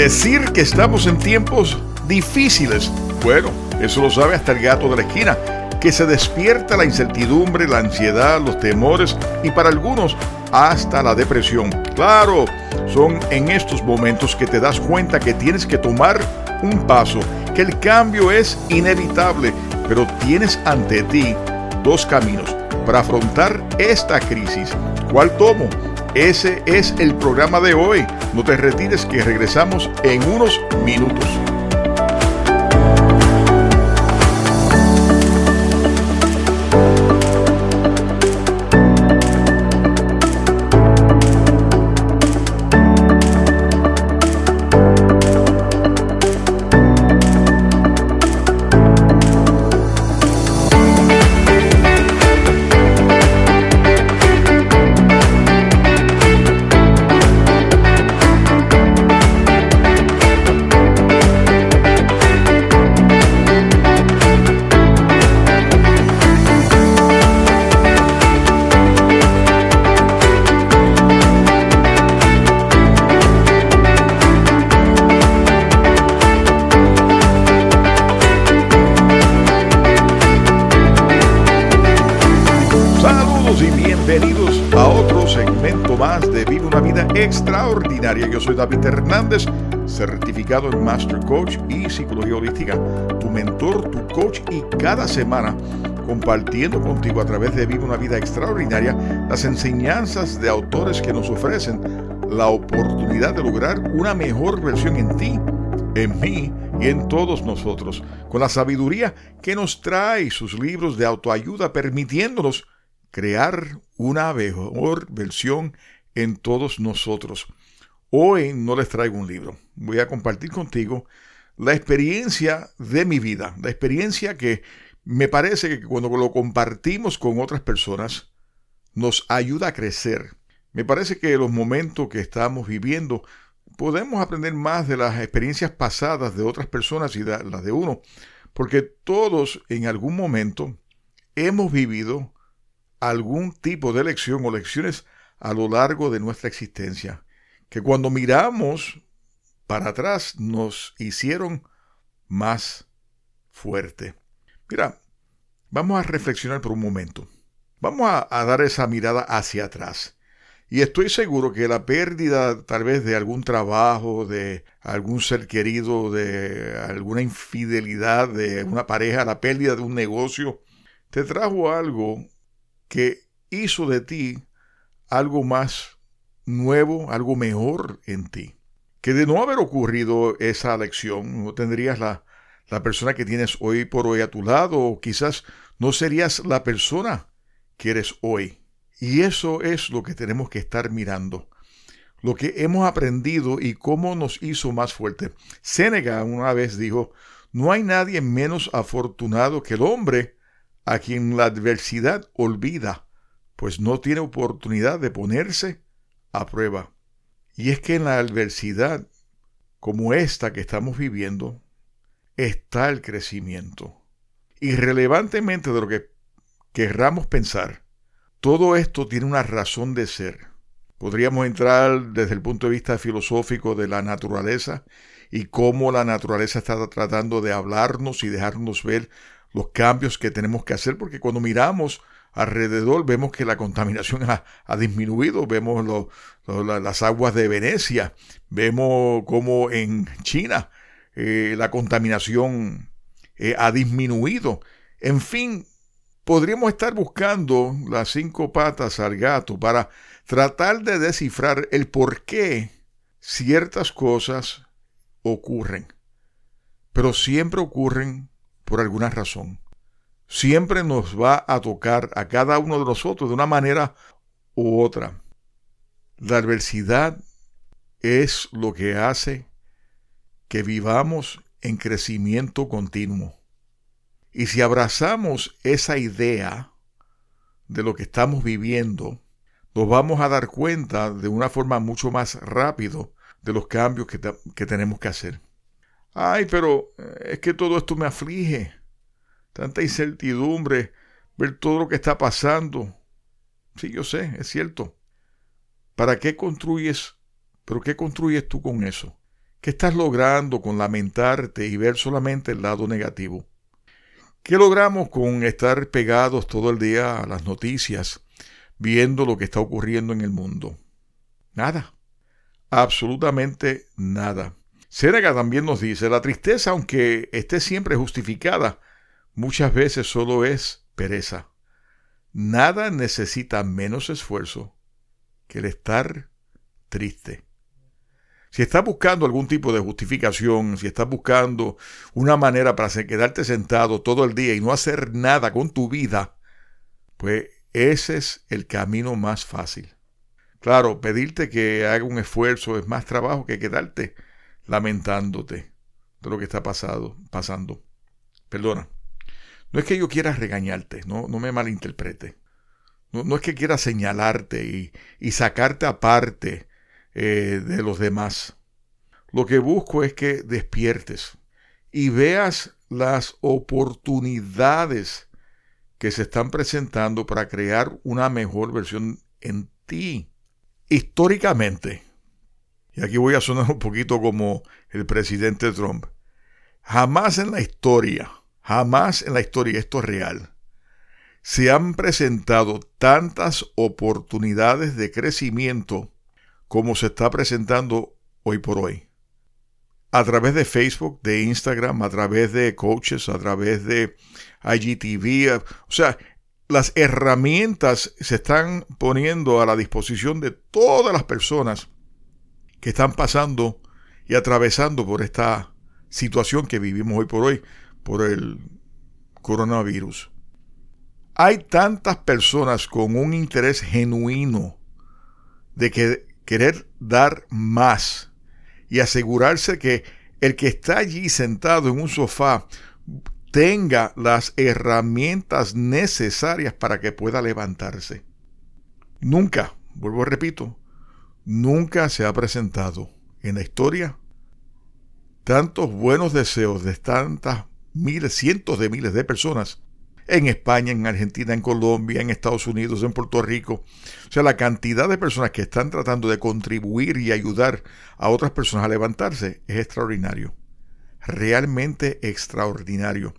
Decir que estamos en tiempos difíciles, bueno, eso lo sabe hasta el gato de la esquina, que se despierta la incertidumbre, la ansiedad, los temores y para algunos hasta la depresión. Claro, son en estos momentos que te das cuenta que tienes que tomar un paso, que el cambio es inevitable, pero tienes ante ti dos caminos para afrontar esta crisis. ¿Cuál tomo? Ese es el programa de hoy. No te retires que regresamos en unos minutos. Yo soy David Hernández, certificado en Master Coach y Psicología Holística, tu mentor, tu coach y cada semana compartiendo contigo a través de Vive una vida extraordinaria las enseñanzas de autores que nos ofrecen la oportunidad de lograr una mejor versión en ti, en mí y en todos nosotros, con la sabiduría que nos trae sus libros de autoayuda, permitiéndonos crear una mejor versión en todos nosotros. Hoy no les traigo un libro, voy a compartir contigo la experiencia de mi vida, la experiencia que me parece que cuando lo compartimos con otras personas nos ayuda a crecer. Me parece que los momentos que estamos viviendo podemos aprender más de las experiencias pasadas de otras personas y de las de uno, porque todos en algún momento hemos vivido algún tipo de lección o lecciones a lo largo de nuestra existencia, que cuando miramos para atrás nos hicieron más fuerte. Mira, vamos a reflexionar por un momento. Vamos a, a, dar esa mirada hacia atrás. Y estoy seguro que la pérdida tal vez de algún trabajo, de algún ser querido, de alguna infidelidad de una pareja, la pérdida de un negocio, te trajo algo que hizo de ti algo más nuevo, algo mejor en ti. Que de no haber ocurrido esa lección, no tendrías la, la persona que tienes hoy por hoy a tu lado, o quizás no serías la persona que eres hoy. Y eso es lo que tenemos que estar mirando. Lo que hemos aprendido y cómo nos hizo más fuerte. Sénega una vez dijo, no hay nadie menos afortunado que el hombre a quien la adversidad olvida pues no tiene oportunidad de ponerse a prueba. Y es que en la adversidad como esta que estamos viviendo está el crecimiento. Irrelevantemente de lo que querramos pensar, todo esto tiene una razón de ser. Podríamos entrar desde el punto de vista filosófico de la naturaleza y cómo la naturaleza está tratando de hablarnos y dejarnos ver los cambios que tenemos que hacer, porque cuando miramos alrededor vemos que la contaminación ha, disminuido, vemos las aguas de Venecia, vemos como en China eh, la contaminación eh, ha disminuido. En fin, podríamos estar buscando las cinco patas al gato para tratar de descifrar el por qué ciertas cosas ocurren, pero siempre ocurren por alguna razón siempre nos va a tocar a cada uno de nosotros de una manera u otra. La adversidad es lo que hace que vivamos en crecimiento continuo. Y si abrazamos esa idea de lo que estamos viviendo, nos vamos a dar cuenta de una forma mucho más rápido de los cambios que, que tenemos que hacer. Ay, pero eh, es que todo esto me aflige tanta incertidumbre, ver todo lo que está pasando. Sí, yo sé, es cierto. ¿Para qué construyes? ¿Pero qué construyes tú con eso? ¿Qué estás logrando con lamentarte y ver solamente el lado negativo? ¿Qué logramos con estar pegados todo el día a las noticias, viendo lo que está ocurriendo en el mundo? Nada. Absolutamente nada. Séneca también nos dice, la tristeza, aunque esté siempre justificada, muchas veces solo es pereza. Nada necesita menos esfuerzo que el estar triste. Si estás buscando algún tipo de justificación, si estás buscando una manera para quedarte sentado todo el día y no hacer nada con tu vida, pues ese es el camino más fácil. Claro, pedirte que haga un esfuerzo es más trabajo que quedarte lamentándote de lo que está pasado, pasando. Perdona. No es que yo quiera regañarte, no, no me malinterprete. No, es que quiera señalarte y, y sacarte aparte eh, de los demás. Lo que busco es que despiertes y veas las oportunidades que se están presentando para crear una mejor versión en ti. Históricamente, y aquí voy a sonar un poquito como el presidente Trump, jamás en la historia, jamás en la historia, esto es real, se han presentado tantas oportunidades de crecimiento como se está presentando hoy por hoy. A través de Facebook, de Instagram, a través de coaches, a través de IGTV, o sea, las herramientas se están poniendo a la disposición de todas las personas que están pasando y atravesando por esta situación que vivimos hoy por hoy, por el coronavirus. Hay tantas personas con un interés genuino de que querer dar más y asegurarse que el que está allí sentado en un sofá tenga las herramientas necesarias para que pueda levantarse. Nunca, vuelvo a repito, nunca se ha presentado en la historia tantos buenos deseos de tantas miles, cientos de miles de personas en España, en Argentina, en Colombia, en Estados Unidos, en Puerto Rico. O sea, la cantidad de personas que están tratando de contribuir y ayudar a otras personas a levantarse es extraordinario. Realmente extraordinario.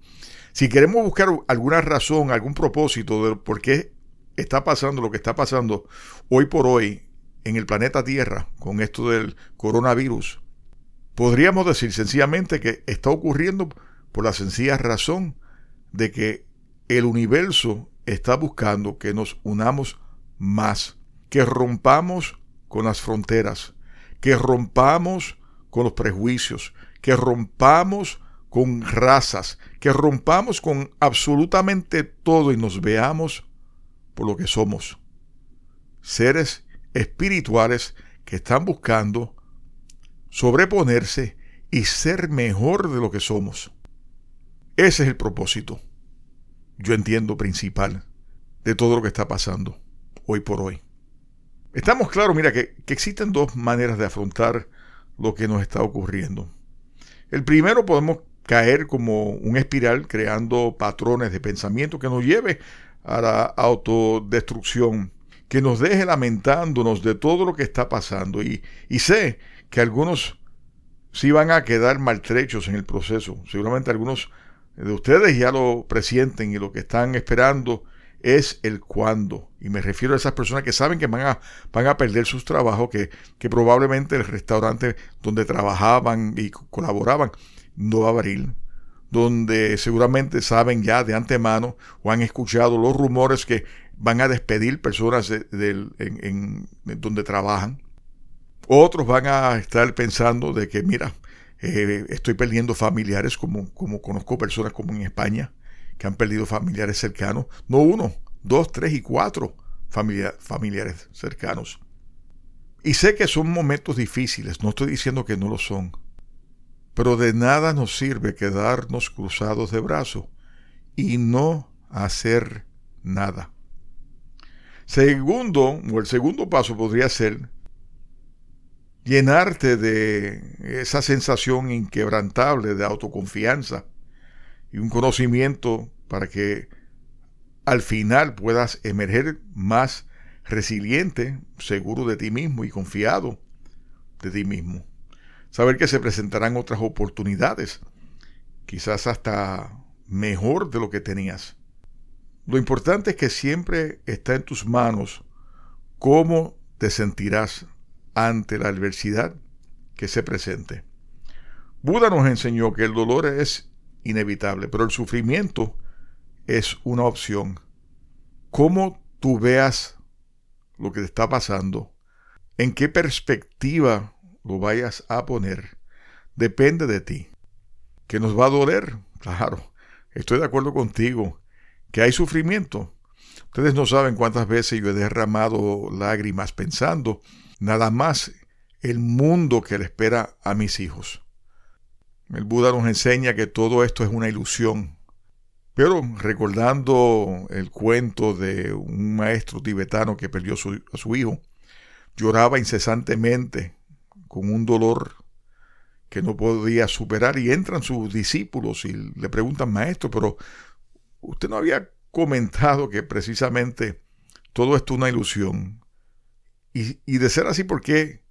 Si queremos buscar alguna razón, algún propósito de por qué está pasando lo que está pasando hoy por hoy en el planeta Tierra con esto del coronavirus, podríamos decir sencillamente que está ocurriendo por la sencilla razón de que el universo está buscando que nos unamos más, que rompamos con las fronteras, que rompamos con los prejuicios, que rompamos con razas, que rompamos con absolutamente todo y nos veamos por lo que somos. Seres espirituales que están buscando sobreponerse y ser mejor de lo que somos. Ese es el propósito yo entiendo, principal de todo lo que está pasando hoy por hoy. Estamos claros, mira, que, que existen dos maneras de afrontar lo que nos está ocurriendo. El primero podemos caer como un espiral creando patrones de pensamiento que nos lleve a la autodestrucción, que nos deje lamentándonos de todo lo que está pasando. Y, y sé que algunos sí van a quedar maltrechos en el proceso. Seguramente algunos de ustedes ya lo presienten y lo que están esperando es el cuándo. Y me refiero a esas personas que saben que van a, van a perder sus trabajos, que, que probablemente el restaurante donde trabajaban y colaboraban no va a abrir, donde seguramente saben ya de antemano o han escuchado los rumores que van a despedir personas en, donde trabajan. Otros van a estar pensando de que, mira, eh, estoy perdiendo familiares, como, conozco personas como en España, que han perdido familiares cercanos. No uno, dos, tres y cuatro familiares cercanos. Y sé que son momentos difíciles, no estoy diciendo que no lo son. Pero de nada nos sirve quedarnos cruzados de brazos y no hacer nada. Segundo, o el segundo paso podría ser llenarte de esa sensación inquebrantable de autoconfianza y un conocimiento para que al final puedas emerger más resiliente, seguro de ti mismo y confiado de ti mismo. saber que se presentarán otras oportunidades, quizás hasta mejor de lo que tenías. Lo importante es que siempre está en tus manos cómo te sentirás ante la adversidad que se presente. Buda nos enseñó que el dolor es inevitable, pero el sufrimiento es una opción. Cómo tú veas lo que te está pasando, en qué perspectiva lo vayas a poner, depende de ti. ¿Que nos va a doler? Claro, estoy de acuerdo contigo. ¿Que hay sufrimiento? Ustedes no saben cuántas veces yo he derramado lágrimas pensando nada más el mundo que le espera a mis hijos. El Buda nos enseña que todo esto es una ilusión. Pero recordando el cuento de un maestro tibetano que perdió a su hijo, lloraba incesantemente con un dolor que no podía superar y entran sus discípulos y le preguntan, maestro, pero usted no había comentado que precisamente todo esto es una ilusión. Y, de ser así, ¿por qué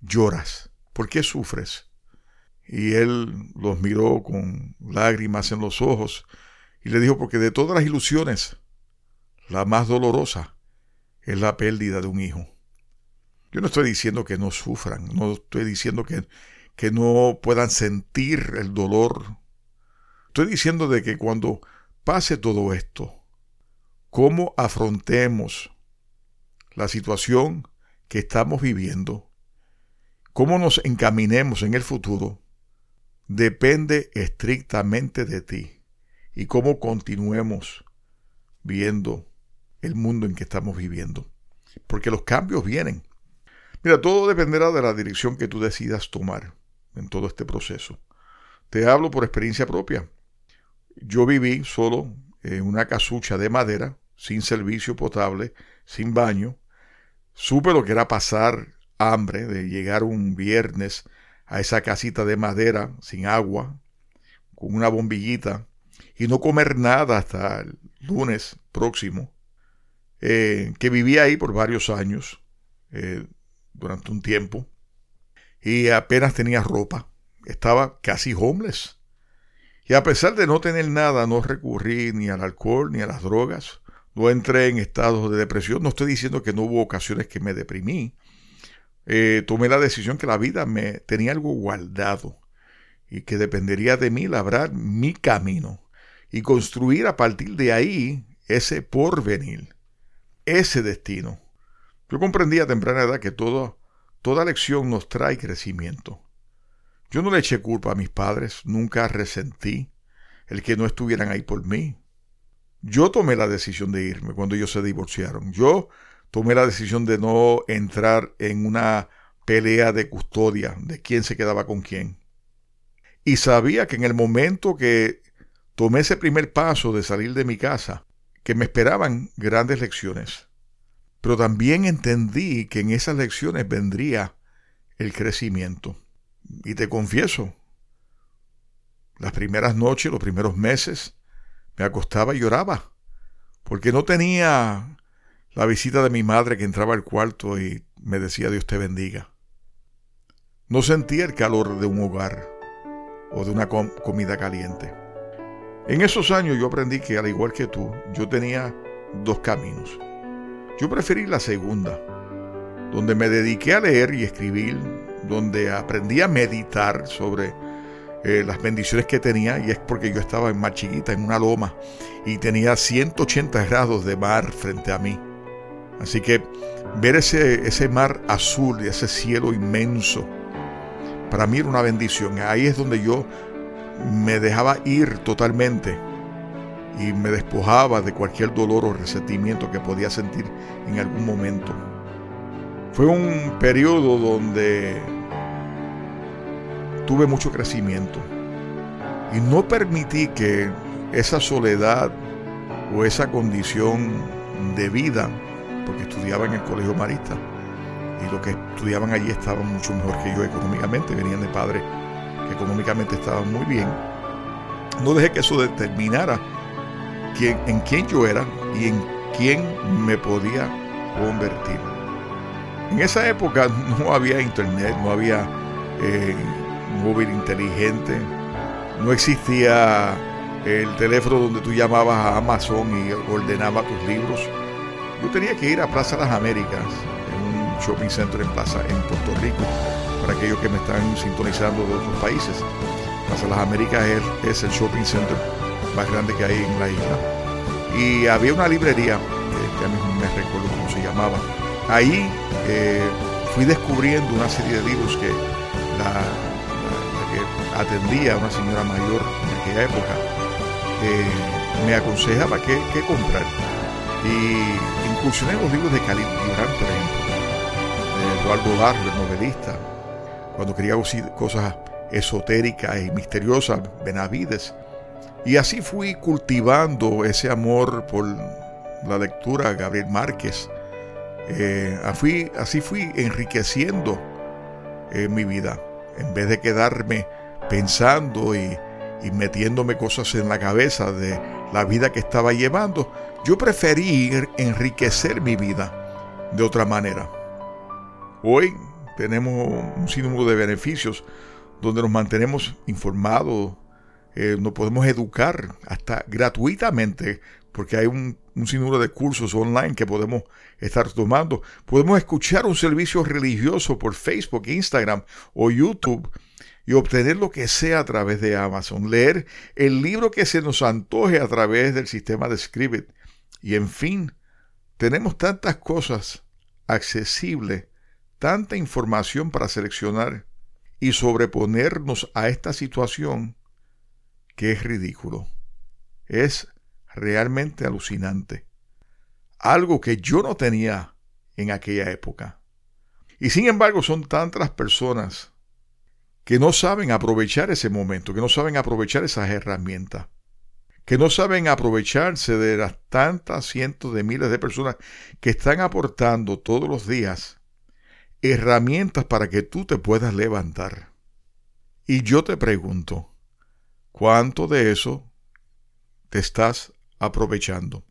lloras? ¿Por qué sufres? Y él los miró con lágrimas en los ojos y le dijo, porque de todas las ilusiones, la más dolorosa es la pérdida de un hijo. Yo no estoy diciendo que no sufran, no estoy diciendo que, que no puedan sentir el dolor. Estoy diciendo de que cuando pase todo esto, cómo afrontemos la situación que estamos viviendo, cómo nos encaminemos en el futuro, depende estrictamente de ti y cómo continuemos viendo el mundo en que estamos viviendo. Porque los cambios vienen. Mira, todo dependerá de la dirección que tú decidas tomar en todo este proceso. Te hablo por experiencia propia. Yo viví solo en una casucha de madera, sin servicio potable, sin baño. Supe lo que era pasar hambre, de llegar un viernes a esa casita de madera, sin agua, con una bombillita, y no comer nada hasta el lunes próximo, eh, que vivía ahí por varios años. Eh, durante un tiempo y apenas tenía ropa. Estaba casi homeless. Y a pesar de no tener nada, no recurrí ni al alcohol ni a las drogas. No entré en estados de depresión. No estoy diciendo que no hubo ocasiones que me deprimí. Eh, tomé la decisión que la vida me tenía algo guardado y que dependería de mí labrar mi camino y construir a partir de ahí ese porvenir, ese destino. Yo comprendí a temprana edad que toda lección nos trae crecimiento. Yo no le eché culpa a mis padres, nunca resentí el que no estuvieran ahí por mí. Yo tomé la decisión de irme cuando ellos se divorciaron. Yo tomé la decisión de no entrar en una pelea de custodia de quién se quedaba con quién. Y sabía que en el momento que tomé ese primer paso de salir de mi casa, que me esperaban grandes lecciones. Pero también entendí que en esas lecciones vendría el crecimiento. Y te confieso, las primeras noches, los primeros meses, me acostaba y lloraba, porque no tenía la visita de mi madre que entraba al cuarto y me decía Dios te bendiga. No sentía el calor de un hogar o de una comida caliente. En esos años yo aprendí que al igual que tú, yo tenía dos caminos. Yo preferí la segunda, donde me dediqué a leer y escribir, donde aprendí a meditar sobre eh, las bendiciones que tenía, y es porque yo estaba en más chiquita, en una loma, y tenía 180 grados de mar frente a mí. Así que ver ese, ese mar azul y ese cielo inmenso, para mí era una bendición. Ahí es donde yo me dejaba ir totalmente y me despojaba de cualquier dolor o resentimiento que podía sentir en algún momento. Fue un periodo donde tuve mucho crecimiento y no permití que esa soledad o esa condición de vida, porque estudiaba en el colegio marista y los que estudiaban allí estaban mucho mejor que yo económicamente, venían de padres que económicamente estaban muy bien, no dejé que eso determinara en quién yo era y en quién me podía convertir. En esa época no había internet, no había eh, móvil inteligente, no existía el teléfono donde tú llamabas a Amazon y ordenabas tus libros. Yo tenía que ir a Plaza Las Américas, en un shopping center en Plaza en Puerto Rico, para aquellos que me están sintonizando de otros países. Plaza Las Américas es, el shopping center más grande que hay en la isla. Y había una librería, que a mí me recuerdo cómo se llamaba. Ahí eh, fui descubriendo una serie de libros que la, atendía una señora mayor en aquella época eh, me aconsejaba qué, comprar. Y incursioné en los libros de Khalil Gibran, por ejemplo, de Eduardo el novelista, cuando quería cosas esotéricas y misteriosas, Benavides. Y así fui cultivando ese amor por la lectura Gabriel Márquez. Eh, así fui enriqueciendo eh, mi vida. En vez de quedarme pensando y, y metiéndome cosas en la cabeza de la vida que estaba llevando, yo preferí enriquecer mi vida de otra manera. Hoy tenemos un sinnúmero de beneficios donde nos mantenemos informados, eh, nos podemos educar hasta gratuitamente, porque hay un, un sinnúmero de cursos online que podemos estar tomando. Podemos escuchar un servicio religioso por Facebook, Instagram o YouTube y obtener lo que sea a través de Amazon, leer el libro que se nos antoje a través del sistema de Scribit. Y en fin, tenemos tantas cosas accesibles, tanta información para seleccionar y sobreponernos a esta situación que es ridículo. Es realmente alucinante. Algo que yo no tenía en aquella época. Y sin embargo son tantas personas que no saben aprovechar ese momento, que no saben aprovechar esas herramientas, que no saben aprovecharse de las tantas cientos de miles de personas que están aportando todos los días herramientas para que tú te puedas levantar. Y yo te pregunto, ¿cuánto de eso te estás aprovechando?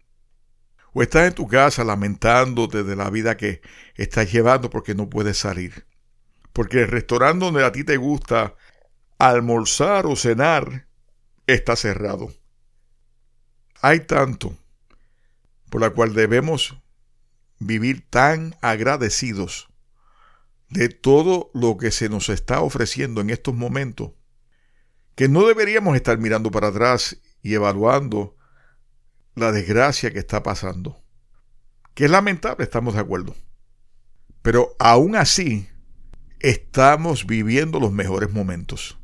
¿O estás en tu casa lamentándote de la vida que estás llevando porque no puedes salir? Porque el restaurante donde a ti te gusta almorzar o cenar está cerrado. Hay tanto por la cual debemos vivir tan agradecidos de todo lo que se nos está ofreciendo en estos momentos, que no deberíamos estar mirando para atrás y evaluando la desgracia que está pasando. Que es lamentable, estamos de acuerdo. Pero aún así, estamos viviendo los mejores momentos.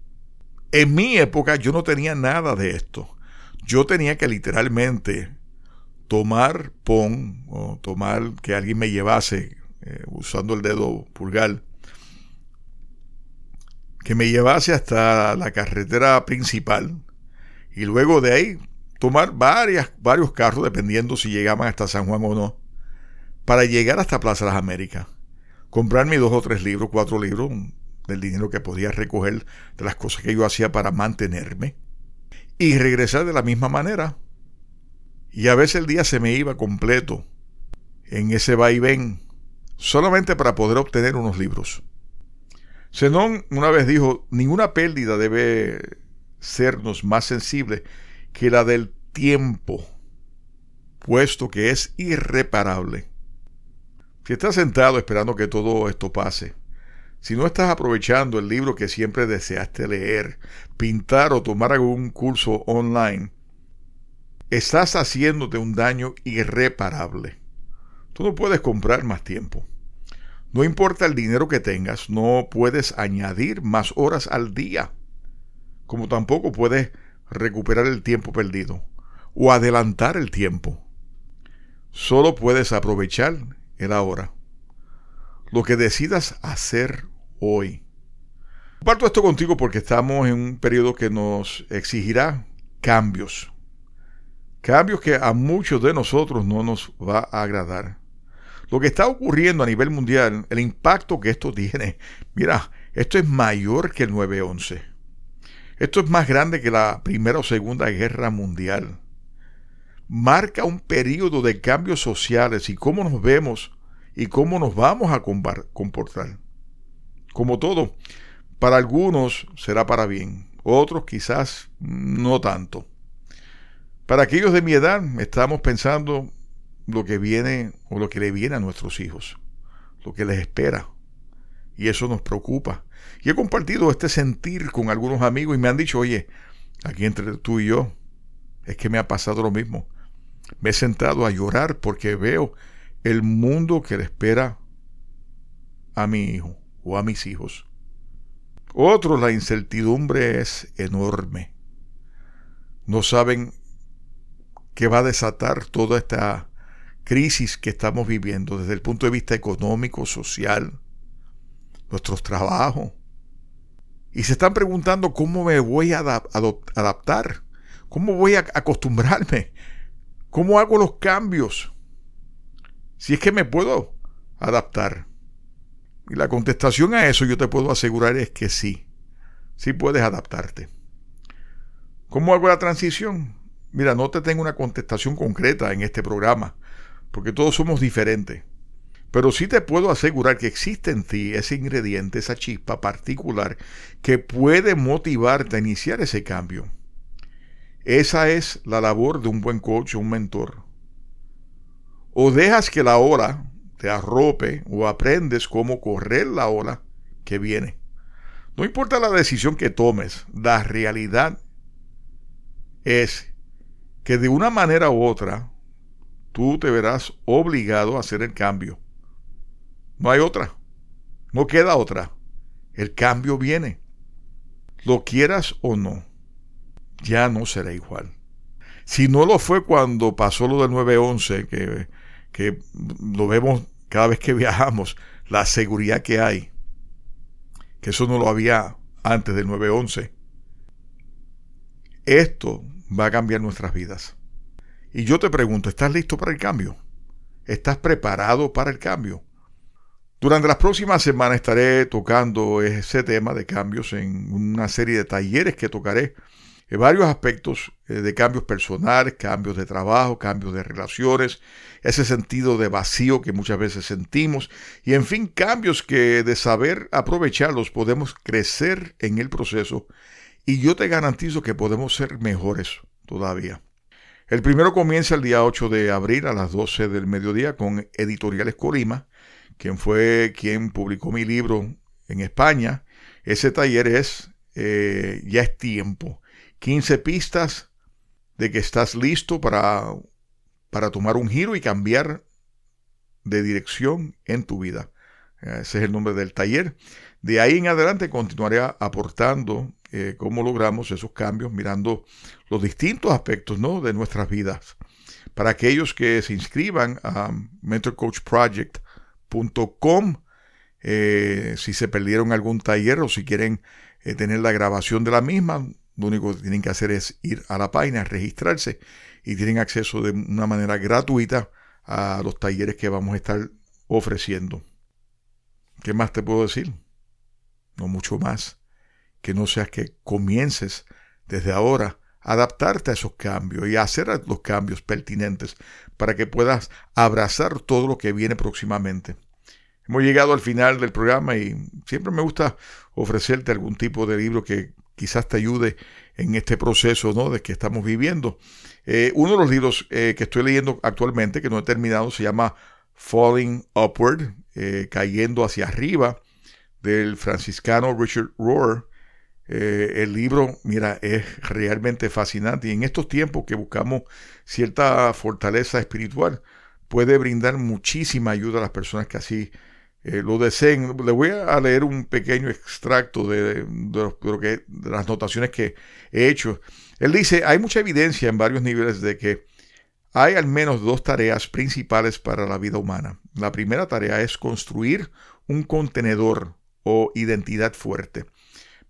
En mi época yo no tenía nada de esto. Yo tenía que literalmente tomar pon o tomar que alguien me llevase eh, usando el dedo pulgar, que me llevase hasta la carretera principal y luego de ahí tomar varias, varios carros, dependiendo si llegaban hasta San Juan o no, para llegar hasta Plaza de las Américas, comprarme dos o tres libros, cuatro libros, del dinero que podía recoger de las cosas que yo hacía para mantenerme, y regresar de la misma manera. Y a veces el día se me iba completo en ese vaivén solamente para poder obtener unos libros. Zenón una vez dijo, ninguna pérdida debe sernos más sensible que la del tiempo, puesto que es irreparable. Si estás sentado esperando que todo esto pase, si no estás aprovechando el libro que siempre deseaste leer, pintar o tomar algún curso online, estás haciéndote un daño irreparable. Tú no puedes comprar más tiempo. No importa el dinero que tengas, no puedes añadir más horas al día, como tampoco puedes recuperar el tiempo perdido o adelantar el tiempo. Solo puedes aprovechar el ahora. Lo que decidas hacer hoy. Comparto esto contigo porque estamos en un periodo que nos exigirá cambios. Cambios que a muchos de nosotros no nos va a agradar lo que está ocurriendo a nivel mundial, el impacto que esto tiene, mira, esto es mayor que el 9-11. Esto es más grande que la Primera o Segunda Guerra Mundial. Marca un periodo de cambios sociales y cómo nos vemos y cómo nos vamos a comportar. Como todo, Para algunos será para bien, otros quizás no tanto. Para aquellos de mi edad estamos pensando lo que viene o lo que le viene a nuestros hijos, lo que les espera. Y eso nos preocupa. Y he compartido este sentir con algunos amigos y me han dicho, oye, aquí entre tú y yo, es que me ha pasado lo mismo. Me he sentado a llorar porque veo el mundo que le espera a mi hijo o a mis hijos. Otros, la incertidumbre es enorme. No saben qué va a desatar toda esta crisis que estamos viviendo desde el punto de vista económico, social, nuestros trabajos. Y se están preguntando cómo me voy a adaptar, cómo voy a acostumbrarme, cómo hago los cambios, si es que me puedo adaptar. Y la contestación a eso yo te puedo asegurar es que sí, sí puedes adaptarte. ¿Cómo hago la transición? Mira, no te tengo una contestación concreta en este programa, porque todos somos diferentes. Pero sí te puedo asegurar que existe en ti ese ingrediente, esa chispa particular que puede motivarte a iniciar ese cambio. Esa es la labor de un buen coach o un mentor. O dejas que la hora te arrope o aprendes cómo correr la ola que viene. No importa la decisión que tomes, la realidad es que de una manera u otra tú te verás obligado a hacer el cambio. No hay otra. No queda otra. El cambio viene. Lo quieras o no, ya no será igual. Si no lo fue cuando pasó lo del 9-11, que, que lo vemos cada vez que viajamos, la seguridad que hay, que eso no lo había antes del 9-11. Esto va a cambiar nuestras vidas. Y yo te pregunto, ¿estás listo para el cambio? ¿Estás preparado para el cambio? Durante las próximas semanas estaré tocando ese tema de cambios en una serie de talleres que tocaré en varios aspectos eh, de cambios personales, cambios de trabajo, cambios de relaciones, ese sentido de vacío que muchas veces sentimos y en fin, cambios que de saber aprovecharlos podemos crecer en el proceso y yo te garantizo que podemos ser mejores todavía. El primero comienza el día 8 de abril a las 12 del mediodía con Editoriales Colima, quien fue quien publicó mi libro en España. Ese taller es eh, Ya es tiempo. 15 pistas de que estás listo para, para tomar un giro y cambiar de dirección en tu vida. Ese es el nombre del taller. De ahí en adelante continuaré aportando eh, cómo logramos esos cambios, mirando los distintos aspectos ¿no? de nuestras vidas. Para aquellos que se inscriban a Mentor Coach Project.com, eh, si se perdieron algún taller o si quieren eh, tener la grabación de la misma, lo único que tienen que hacer es ir a la página, registrarse y tienen acceso de una manera gratuita a los talleres que vamos a estar ofreciendo. ¿Qué más te puedo decir? No mucho más que no sea que comiences desde ahora a adaptarte a esos cambios y a hacer los cambios pertinentes para que puedas abrazar todo lo que viene próximamente. Hemos llegado al final del programa y siempre me gusta ofrecerte algún tipo de libro que quizás te ayude en este proceso ¿no? de que estamos viviendo. Eh, uno de los libros eh, que estoy leyendo actualmente, que no he terminado, se llama Falling Upward, eh, cayendo hacia arriba, del franciscano Richard Rohr. El libro, mira, es realmente fascinante y en estos tiempos que buscamos cierta fortaleza espiritual, puede brindar muchísima ayuda a las personas que así eh, lo deseen. Le voy a leer un pequeño extracto de, lo que, de las notaciones que he hecho. Él dice, hay mucha evidencia en varios niveles de que hay al menos dos tareas principales para la vida humana. La primera tarea es construir un contenedor o identidad fuerte.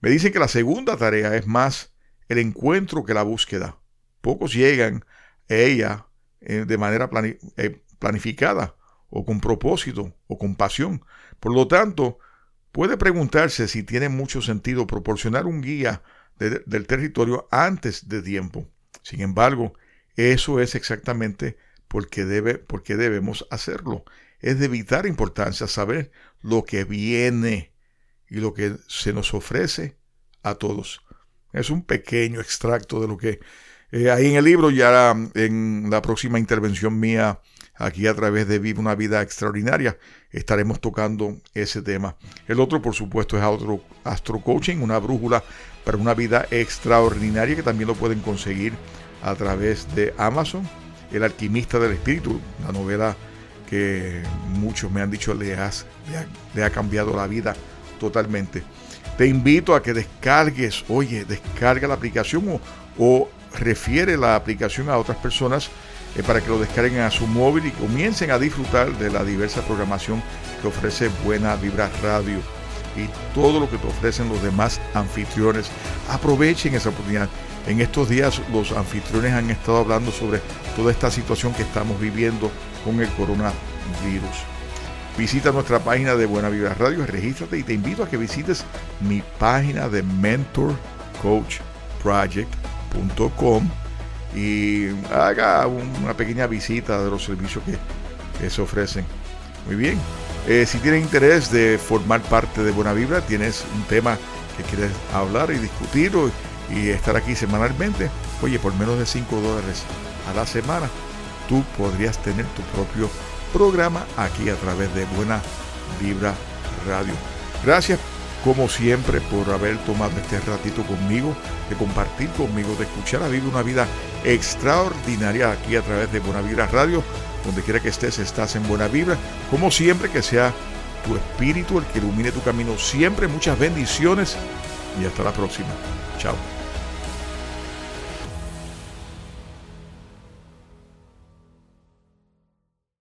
Me dicen que la segunda tarea es más el encuentro que la búsqueda. Pocos llegan a ella eh, de manera eh, planificada o con propósito o con pasión. Por lo tanto, puede preguntarse si tiene mucho sentido proporcionar un guía del territorio antes de tiempo. Sin embargo, eso es exactamente porque, debe, debemos hacerlo. Es de vital importancia saber lo que viene y lo que se nos ofrece a todos. Es un pequeño extracto de lo que eh, ahí en el libro, ya en la próxima intervención mía aquí a través de Vive una vida extraordinaria, estaremos tocando ese tema. El otro, por supuesto, es Astro, Astro Coaching, una brújula para una vida extraordinaria que también lo pueden conseguir a través de Amazon. El alquimista del espíritu, la novela que muchos me han dicho le, le ha cambiado la vida totalmente. Te invito a que descargues, oye, descarga la aplicación o, refiere la aplicación a otras personas para que lo descarguen a su móvil y comiencen a disfrutar de la diversa programación que ofrece Buena Vibra Radio y todo lo que te ofrecen los demás anfitriones. Aprovechen esa oportunidad. En estos días los anfitriones han estado hablando sobre toda esta situación que estamos viviendo con el coronavirus. Visita nuestra página de Buena Vibra Radio, regístrate y te invito a que visites mi página de mentorcoachproject.com y haga una pequeña visita de los servicios que, se ofrecen. Muy bien. Eh, si tienes interés de formar parte de Buena Vibra, tienes un tema que quieres hablar y discutirlo y estar aquí semanalmente, oye, por menos de 5 dólares a la semana, tú podrías tener tu propio programa aquí a través de Buena Vibra Radio. Gracias como siempre por haber tomado este ratito conmigo, de compartir conmigo, de escuchar a vivir una vida extraordinaria aquí a través de Buena Vibra Radio. Donde quiera que estés, estás en Buena Vibra. Como siempre, que sea tu espíritu el que ilumine tu camino. Siempre muchas bendiciones y hasta la próxima. Chao.